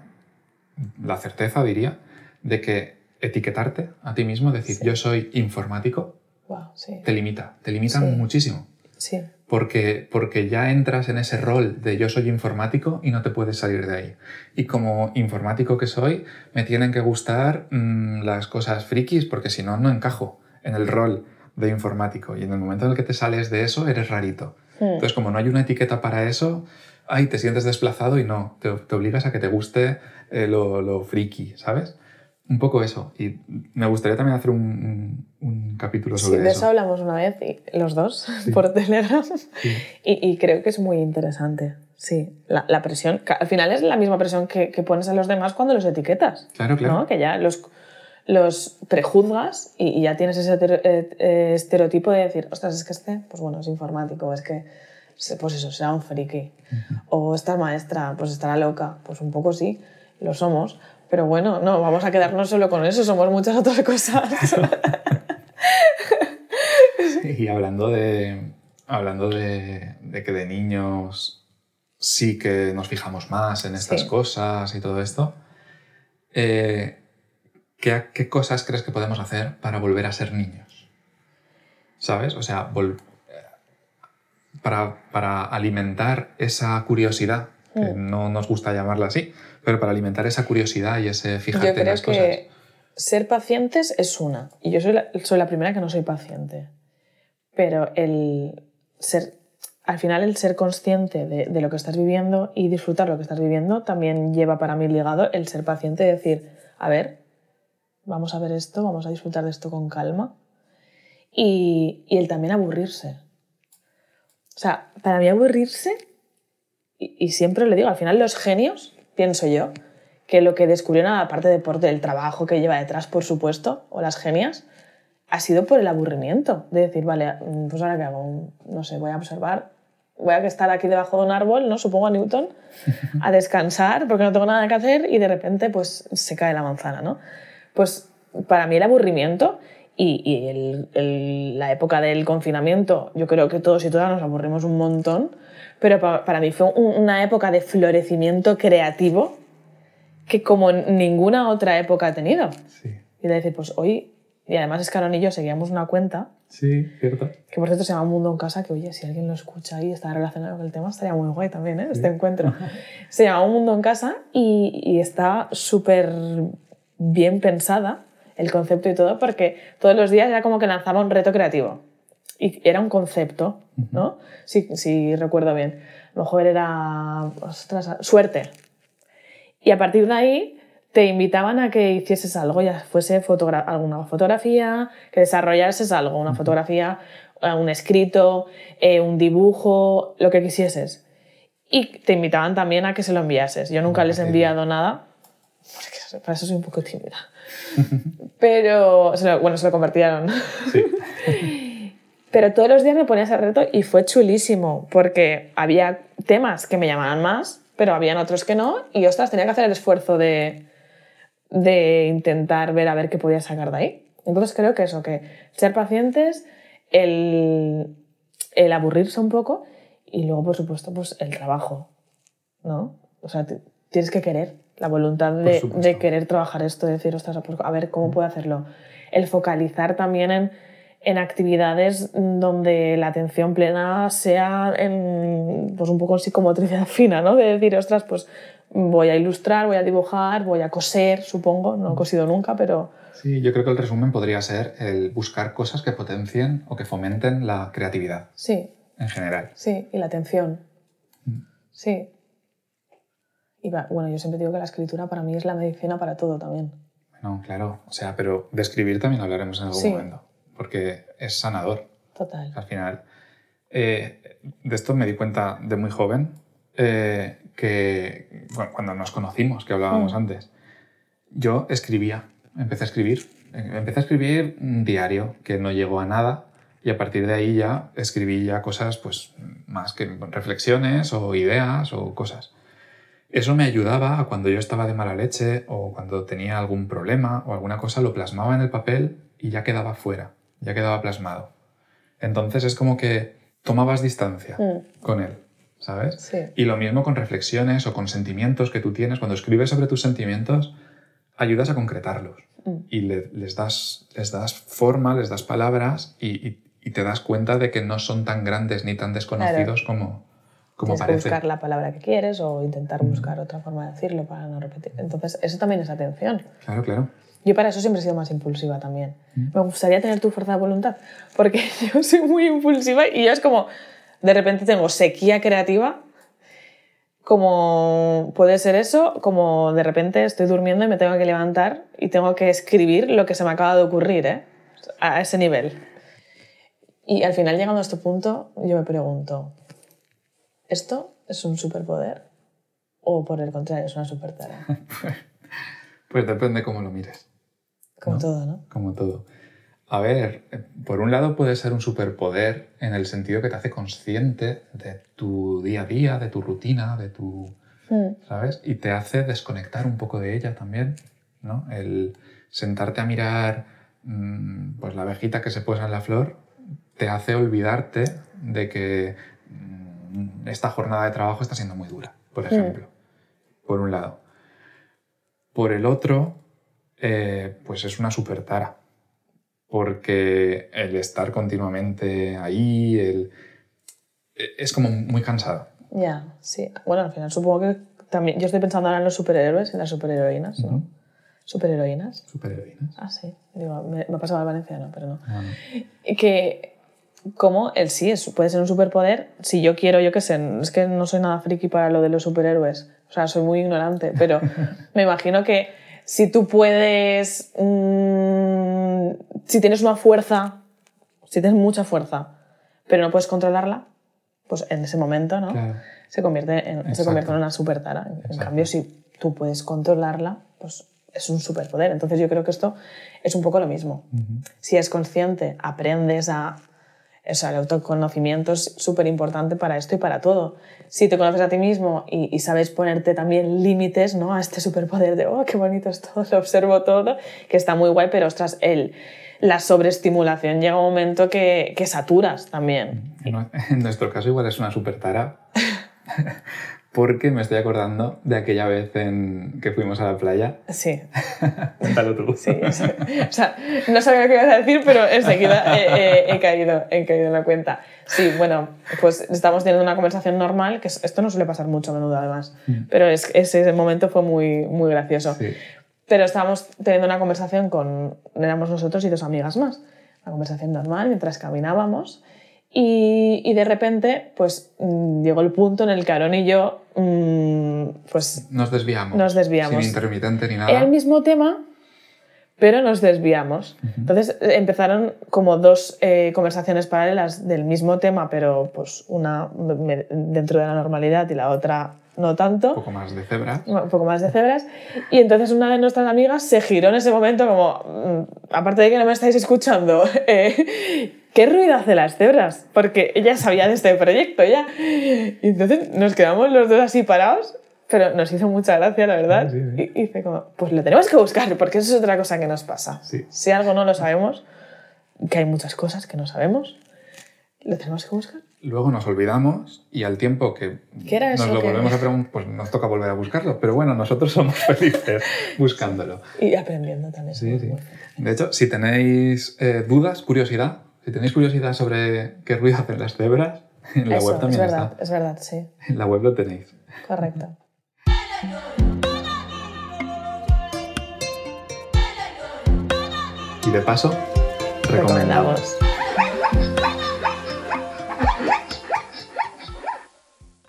la certeza diría, de que etiquetarte a ti mismo, decir Sí. yo soy informático, Wow, sí, te limita, te limita Sí. muchísimo. sí, Porque, porque ya entras en ese rol de yo soy informático y no te puedes salir de ahí. Y como informático que soy, me tienen que gustar mm, las cosas frikis porque si no, no encajo en el rol de informático. Y en el momento en el que te sales de eso, eres rarito. Mm, Entonces, como no hay una etiqueta para eso, ay, te sientes desplazado y no, te, te obligas a que te guste eh, lo, lo friki, ¿sabes? Un poco eso. Y me gustaría también hacer un, un- un capítulo Sí, sobre de eso eso. hablamos una vez, y- los dos, por Telegram, Sí. y, y creo que es muy interesante. Sí, la, la presión, al final es la misma presión que, que pones a los demás cuando los etiquetas. Claro, claro. ¿no? Que ya los, los prejuzgas y, y ya tienes ese eh, eh, estereotipo de decir, ostras, es que este, pues bueno, es informático, es que, pues eso, será un friki. O esta maestra, pues estará loca. Pues un poco sí, lo somos. Pero bueno, no, vamos a quedarnos solo con eso, somos muchas otras cosas. Y hablando de, hablando de, de que de niños sí que nos fijamos más en estas Sí. cosas y todo esto, eh, ¿qué, qué cosas crees que podemos hacer para volver a ser niños? ¿Sabes? O sea, eh, para, para alimentar esa curiosidad, que Mm. no nos gusta llamarla así, pero para alimentar esa curiosidad y ese fijarte Yo en creo las cosas. que ser pacientes es una. Y yo soy la, soy la primera que no soy paciente. Pero el ser, al final el ser consciente de, de lo que estás viviendo y disfrutar lo que estás viviendo también lleva para mí ligado el ser paciente y decir, a ver, vamos a ver esto, vamos a disfrutar de esto con calma. Y, y el también aburrirse. O sea, para mí aburrirse, y, y siempre lo digo, al final los genios, pienso yo, que lo que descubrieron, aparte de por el trabajo que lleva detrás, por supuesto, o las genias, ha sido por el aburrimiento. De decir, vale, mm, pues ahora qué hago, no sé, voy a observar, voy a estar aquí debajo de un árbol, ¿no? Supongo a Newton, a descansar porque no tengo nada que hacer y de repente pues se cae la manzana, ¿no? Pues para mí el aburrimiento y, la época del confinamiento, yo creo que todos y todas nos aburrimos un montón, pero pa- para mí fue un- una época de florecimiento creativo que como ninguna otra época he tenido. Sí. Y de decir, pues hoy, y además es que Aaron y yo seguíamos una cuenta, Sí, cierto. que por cierto se llama Mundo en Casa, que oye, si alguien lo escucha y está relacionado con el tema, estaría muy guay también, ¿eh? Este encuentro. Se llama Mundo en Casa y, y está súper bien pensada el concepto y todo, porque todos los días era como que lanzaba un reto creativo. Y era un concepto, ¿no? Si, si recuerdo bien. A lo mejor era ostras, suerte. Y a partir de ahí te invitaban a que hicieses algo, ya fuese fotogra alguna fotografía, que desarrollases algo, una fotografía, eh, un escrito, eh, un dibujo, lo que quisieses. Y te invitaban también a que se lo enviases. Yo nunca les he enviado nada, porque para eso soy un poco tímida. Pero, se lo- bueno, se lo convertieron. Sí. Pero todos los días me ponía ese reto y fue chulísimo, porque había temas que me llamaban más, pero habían otros que no, y ostras, tenía que hacer el esfuerzo de, de intentar ver a ver qué podía sacar de ahí. Entonces creo que eso, que ser pacientes, el, el aburrirse un poco y luego, por supuesto, pues el trabajo, ¿no? O sea, tienes que querer, la voluntad de querer trabajar esto, de decir, ostras, pues, a ver cómo puedo hacerlo. El focalizar también en, en actividades donde la atención plena sea en, pues un poco psicomotricidad fina, ¿no? De decir, ostras, pues voy a ilustrar, voy a dibujar, voy a coser, supongo, no he cosido nunca, pero Sí, yo creo que el resumen podría ser el buscar cosas que potencien o que fomenten la creatividad sí, en general. sí, y la atención. Sí. Y bueno, yo siempre digo que la escritura para mí es la medicina para todo también. No, claro. O sea, pero de escribir también hablaremos en algún Sí. momento. Porque es sanador. Total. Al final. Eh, de esto me di cuenta de muy joven eh, que bueno, cuando nos conocimos, que hablábamos Mm. antes, yo escribía, empecé a escribir. Empecé a escribir un diario que no llegó a nada y a partir de ahí ya escribí ya cosas pues más que reflexiones o ideas o cosas. Eso me ayudaba a cuando yo estaba de mala leche o cuando tenía algún problema o alguna cosa, lo plasmaba en el papel y ya quedaba fuera, ya quedaba plasmado. Entonces es como que tomabas distancia Mm, con él, ¿sabes? sí. Y lo mismo con reflexiones o con sentimientos que tú tienes. Cuando escribes sobre tus sentimientos, ayudas a concretarlos Mm. y le- les, das, les das forma, les das palabras y, y- y te das cuenta de que no son tan grandes ni tan desconocidos como, como Tienes que parece. buscar la palabra que quieres o intentar buscar otra forma de decirlo para no repetir. Entonces, eso también es atención. Claro, claro. Yo para eso siempre he sido más impulsiva también. Me gustaría tener tu fuerza de voluntad, porque yo soy muy impulsiva y yo es como, de repente tengo sequía creativa, como puede ser eso, como de repente estoy durmiendo y me tengo que levantar y tengo que escribir lo que se me acaba de ocurrir, ¿eh? a ese nivel. Y al final, llegando a este punto, yo me pregunto, ¿esto es un superpoder o por el contrario es una supertarea? Pues depende cómo lo mires, Como No. todo, ¿no? como todo. A ver, por un lado puede ser un superpoder en el sentido que te hace consciente de tu día a día, de tu rutina, de tu, Mm. ¿sabes? Y te hace desconectar un poco de ella también, ¿no? El sentarte a mirar mm, pues la abejita que se posa en la flor te hace olvidarte de que mm, esta jornada de trabajo está siendo muy dura, por ejemplo, por un lado. Por el otro, eh, pues es una super tara, porque el estar continuamente ahí, el... es como muy cansado. Ya, sí. Bueno, al final supongo que también. Yo estoy pensando ahora en los superhéroes y las superheroínas, ¿no? Superheroínas. Superheroínas. Ah, sí. Digo, me, me ha pasado al valenciano, pero no. Ah, no. Que. Como el sí es, puede ser un superpoder, si yo quiero, yo qué sé, es que no soy nada friki para lo de los superhéroes, o sea, soy muy ignorante, pero me imagino que si tú puedes, mm, si tienes una fuerza, si tienes mucha fuerza, pero no puedes controlarla, pues en ese momento, ¿no? Claro. se convierte en, se convierte en una supertara. En Exacto. cambio, si tú puedes controlarla, pues es un superpoder. Entonces yo creo que esto es un poco lo mismo. Si es consciente, aprendes a... O sea, el autoconocimiento es súper importante para esto y para todo. Si te conoces a ti mismo y, y sabes ponerte también límites ¿no? a este superpoder de, oh, qué bonito es todo, lo observo todo, que está muy guay, pero ostras, el, la sobreestimulación llega un momento que, que saturas también. En nue- en nuestro caso igual es una super tara, porque me estoy acordando de aquella vez en que fuimos a la playa. Sí. Cuéntalo tú. Sí, sí. O sea, no sabía qué ibas a decir, pero enseguida he, he, he, caído, he caído en la cuenta. Sí, bueno, pues estamos teniendo una conversación normal, que esto no suele pasar mucho a menudo además, Mm. pero es, ese momento fue muy, muy gracioso. Sí. Pero estábamos teniendo una conversación con, éramos nosotros y dos amigas más, una conversación normal mientras caminábamos y, y de repente pues mm, llegó el punto en el que Aaron y yo mm, pues Nos desviamos. Nos desviamos. Sin intermitente ni era nada. el mismo tema, pero nos desviamos. Entonces eh, empezaron como dos eh, conversaciones paralelas del mismo tema, pero pues una me- dentro de la normalidad y la otra no Un tanto, poco más de cebra. un poco más de cebras. Y entonces una de nuestras amigas se giró en ese momento como, mm, aparte de que no me estáis escuchando, eh, ¿qué ruido hace las cebras? Porque ella sabía de este proyecto ya. Y entonces nos quedamos los dos así parados, pero nos hizo mucha gracia, la verdad. Sí, sí, sí. Y hice como, pues lo tenemos que buscar, porque eso es otra cosa que nos pasa. Sí. Si algo no lo sabemos, que hay muchas cosas que no sabemos, lo tenemos que buscar. Luego nos olvidamos y al tiempo que ¿Qué era nos lo que- volvemos a preguntar, pues nos toca volver a buscarlo. Pero bueno, nosotros somos felices buscándolo. Y aprendiendo también. Sí, sí. De hecho, si tenéis eh, dudas, curiosidad, si tenéis curiosidad sobre qué ruido hacen las cebras, en la Eso, web también es verdad, está. es verdad, sí. En la web lo tenéis. Correcto. Y de paso, recomendamos. Recomendamos.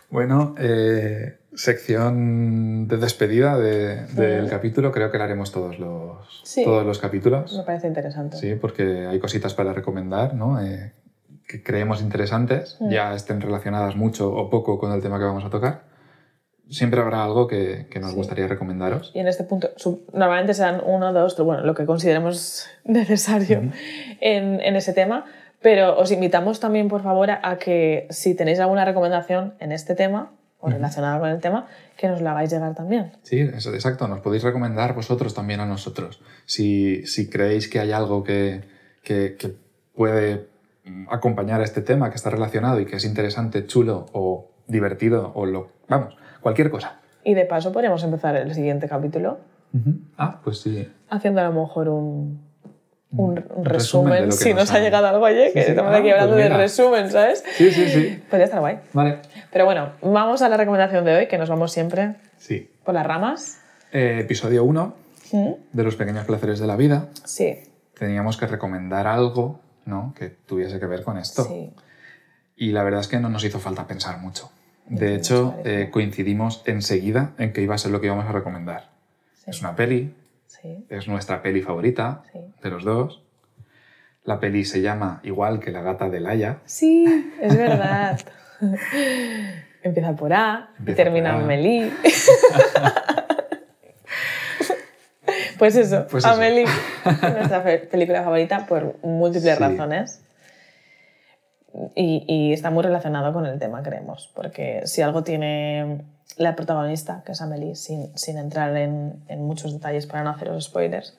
Bueno, eh, sección de despedida de- del capítulo, creo que la haremos todos los, Sí. todos los capítulos. Me parece interesante. Sí, porque hay cositas para recomendar, ¿no? Eh, que creemos interesantes, Mm. ya estén relacionadas mucho o poco con el tema que vamos a tocar. Siempre habrá algo que, que nos Sí. gustaría recomendaros. Y en este punto, normalmente serán uno, dos, tres, bueno, lo que consideremos necesario en, en ese tema, pero os invitamos también, por favor, a que si tenéis alguna recomendación en este tema o relacionada con el tema, que nos la hagáis llegar también. Sí, eso, exacto. Nos podéis recomendar vosotros también a nosotros. Si, si creéis que hay algo que, que- que puede acompañar a este tema, que está relacionado y que es interesante, chulo o divertido o lo... Vamos, cualquier cosa. Y de paso podríamos empezar el siguiente capítulo Ah, pues sí. haciendo a lo mejor un, un, un de resumen, que si nos nos ha llegado algo ayer, que Sí, sí. estamos Ah, aquí pues hablando de mira. resumen, ¿sabes? Sí, sí, sí. Podría estar guay. Vale. Pero bueno, vamos a la recomendación de hoy, que nos vamos siempre Sí. por las ramas. Eh, episodio 1 ¿Mm? de los pequeños placeres de la vida. Sí, Teníamos que recomendar algo ¿no? que tuviese que ver con esto. sí. Y la verdad es que no nos hizo falta pensar mucho. De hecho, eh, coincidimos enseguida en que iba a ser lo que íbamos a recomendar. sí. Es una peli, Sí, es nuestra peli favorita sí. de los dos. La peli se llama igual que La gata de Laia. Sí, es verdad. Empieza por A y termina en Melí. pues eso, Pues. Amelie, nuestra película favorita por múltiples Sí. razones. Y, y está muy relacionado con el tema, creemos, porque si algo tiene la protagonista, que es Amelie, sin, sin entrar en, en muchos detalles para no haceros spoilers,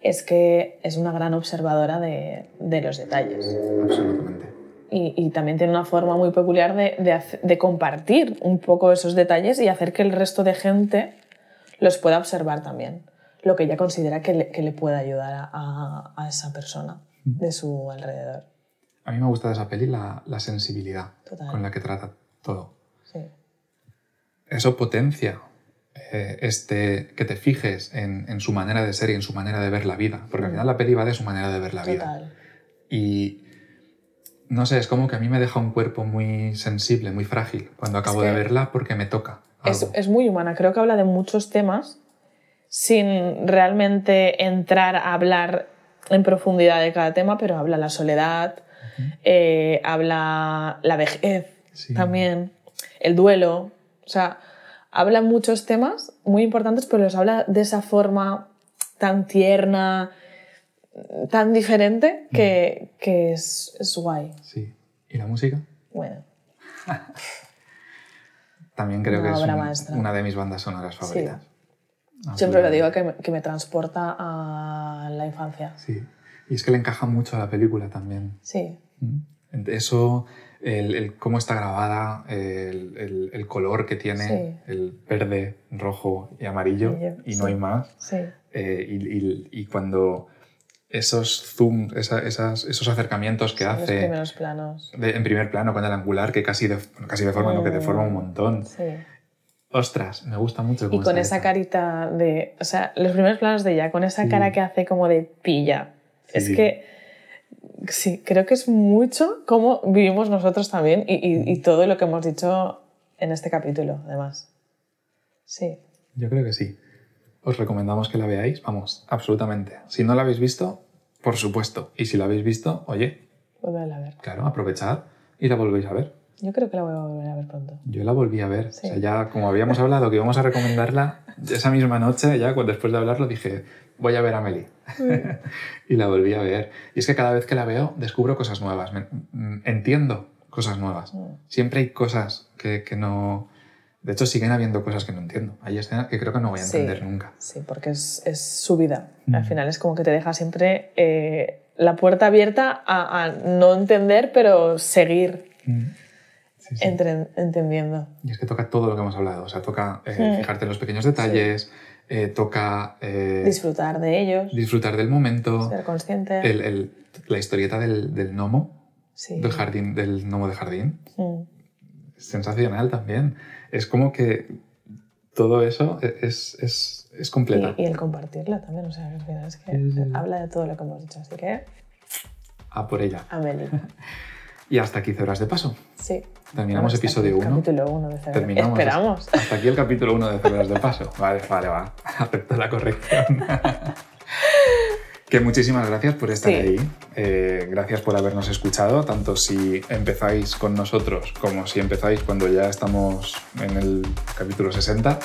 es que es una gran observadora de, de los detalles. Absolutamente. Y, y también tiene una forma muy peculiar de, de de compartir un poco esos detalles y hacer que el resto de gente los pueda observar también. Lo que ella considera que le, que le puede ayudar a, a- a esa persona de su alrededor. A mí me gusta de esa peli la, la sensibilidad Total. con la que trata todo. Sí, Eso potencia eh, este, que te fijes en, en su manera de ser y en su manera de ver la vida. Porque al final la peli va de su manera de ver la vida. total. Y no sé, es como que a mí me deja un cuerpo muy sensible, muy frágil cuando acabo que de verla porque me toca. Es, es muy humana, creo que habla de muchos temas sin realmente entrar a hablar en profundidad de cada tema, pero habla la soledad, eh, habla la vejez Sí. también, el duelo, o sea, habla muchos temas muy importantes, pero los habla de esa forma tan tierna, tan diferente, que, que es, es guay. Sí. ¿Y la música? Bueno, También creo Una que es un- una de mis bandas sonoras favoritas. siempre lo digo que me, que me transporta a la infancia. Sí. Y es que le encaja mucho a la película también. Sí. Eso, el, el cómo está grabada, el, el- el color que tiene, Sí. el verde, rojo y amarillo, Amarillo, y sí. no hay más. Sí. Eh, y, y- y cuando esos zooms, esa- esas- esos acercamientos que Sí, Los hace primeros planos. de- en primer plano con el angular, que casi, de, bueno, casi deforma, no, que Mm. deforma un montón. Sí. Ostras, me gusta mucho. Y cómo con está esa hecho. carita de. O sea, los primeros planos de ella, con esa Sí. cara que hace como de pilla. Es Sí. que. Sí, creo que es mucho como vivimos nosotros también y, y- y todo lo que hemos dicho en este capítulo, además. Sí. Yo creo que sí. Os recomendamos que la veáis, vamos, absolutamente. Si no la habéis visto, por supuesto. Y si la habéis visto, oye, Vuelve a ver. claro, aprovechad y la volvéis a ver. Yo creo que la voy a volver a ver pronto. Yo la volví a ver. Sí. O sea, ya como habíamos hablado que íbamos a recomendarla, esa misma noche, ya después de hablarlo, dije, voy a ver a Meli. y la volví a ver. Y es que cada vez que la veo, descubro cosas nuevas. Mm, entiendo cosas nuevas. Mm. Siempre hay cosas que, que no... De hecho, siguen habiendo cosas que no entiendo. Hay escenas que creo que no voy a Sí. entender nunca. Sí, porque es, es su vida. Al Mm. final es como que te deja siempre eh, la puerta abierta a, a no entender, pero seguir Sí, sí. entre- entendiendo. Y es que toca todo lo que hemos hablado. O sea, toca eh, Mm. fijarte en los pequeños detalles, eh, toca eh, Disfrutar de ellos, disfrutar del momento, ser consciente. el- el- la historieta del, del gnomo, sí. del jardín, del gnomo de jardín. Mm. Es sensacional también. Es como que todo eso e, es, es, es completa. Y, y el compartirlo también, o sea, al final es que Sí, sí. habla de todo lo que hemos dicho. Así que, A por ella. Amelie. Y hasta aquí Cebras de Paso. Sí. Terminamos aquí episodio el 1. Capítulo 1 de. Terminamos. Esperamos. Hasta aquí el capítulo 1 de Cebras de Paso. Vale, vale, va. Acepto la corrección. que muchísimas gracias por estar Sí. ahí. Eh, gracias por habernos escuchado, tanto si empezáis con nosotros como si empezáis cuando ya estamos en el capítulo 60.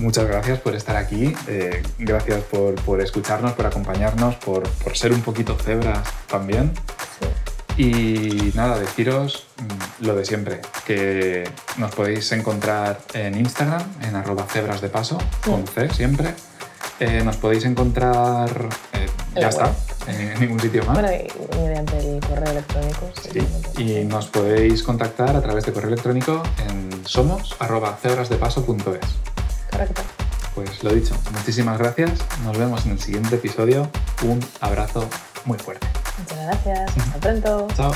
Muchas gracias por estar aquí. eh, gracias por, por escucharnos, por acompañarnos, por, por ser un poquito cebras también. Sí. Y nada, deciros mm, lo de siempre, que nos podéis encontrar en Instagram, en arroba cebras de paso, con C siempre. Eh, nos podéis encontrar, eh, ya está, en, en ningún sitio más. Bueno, y mediante el correo electrónico. Sí, Y nos podéis contactar a través de correo electrónico en somos arroba cebrasdepaso.es. Correcto. Pues lo dicho, muchísimas gracias. Nos vemos en el siguiente episodio. Un abrazo muy fuerte. Muchas gracias. Hasta pronto. Chao.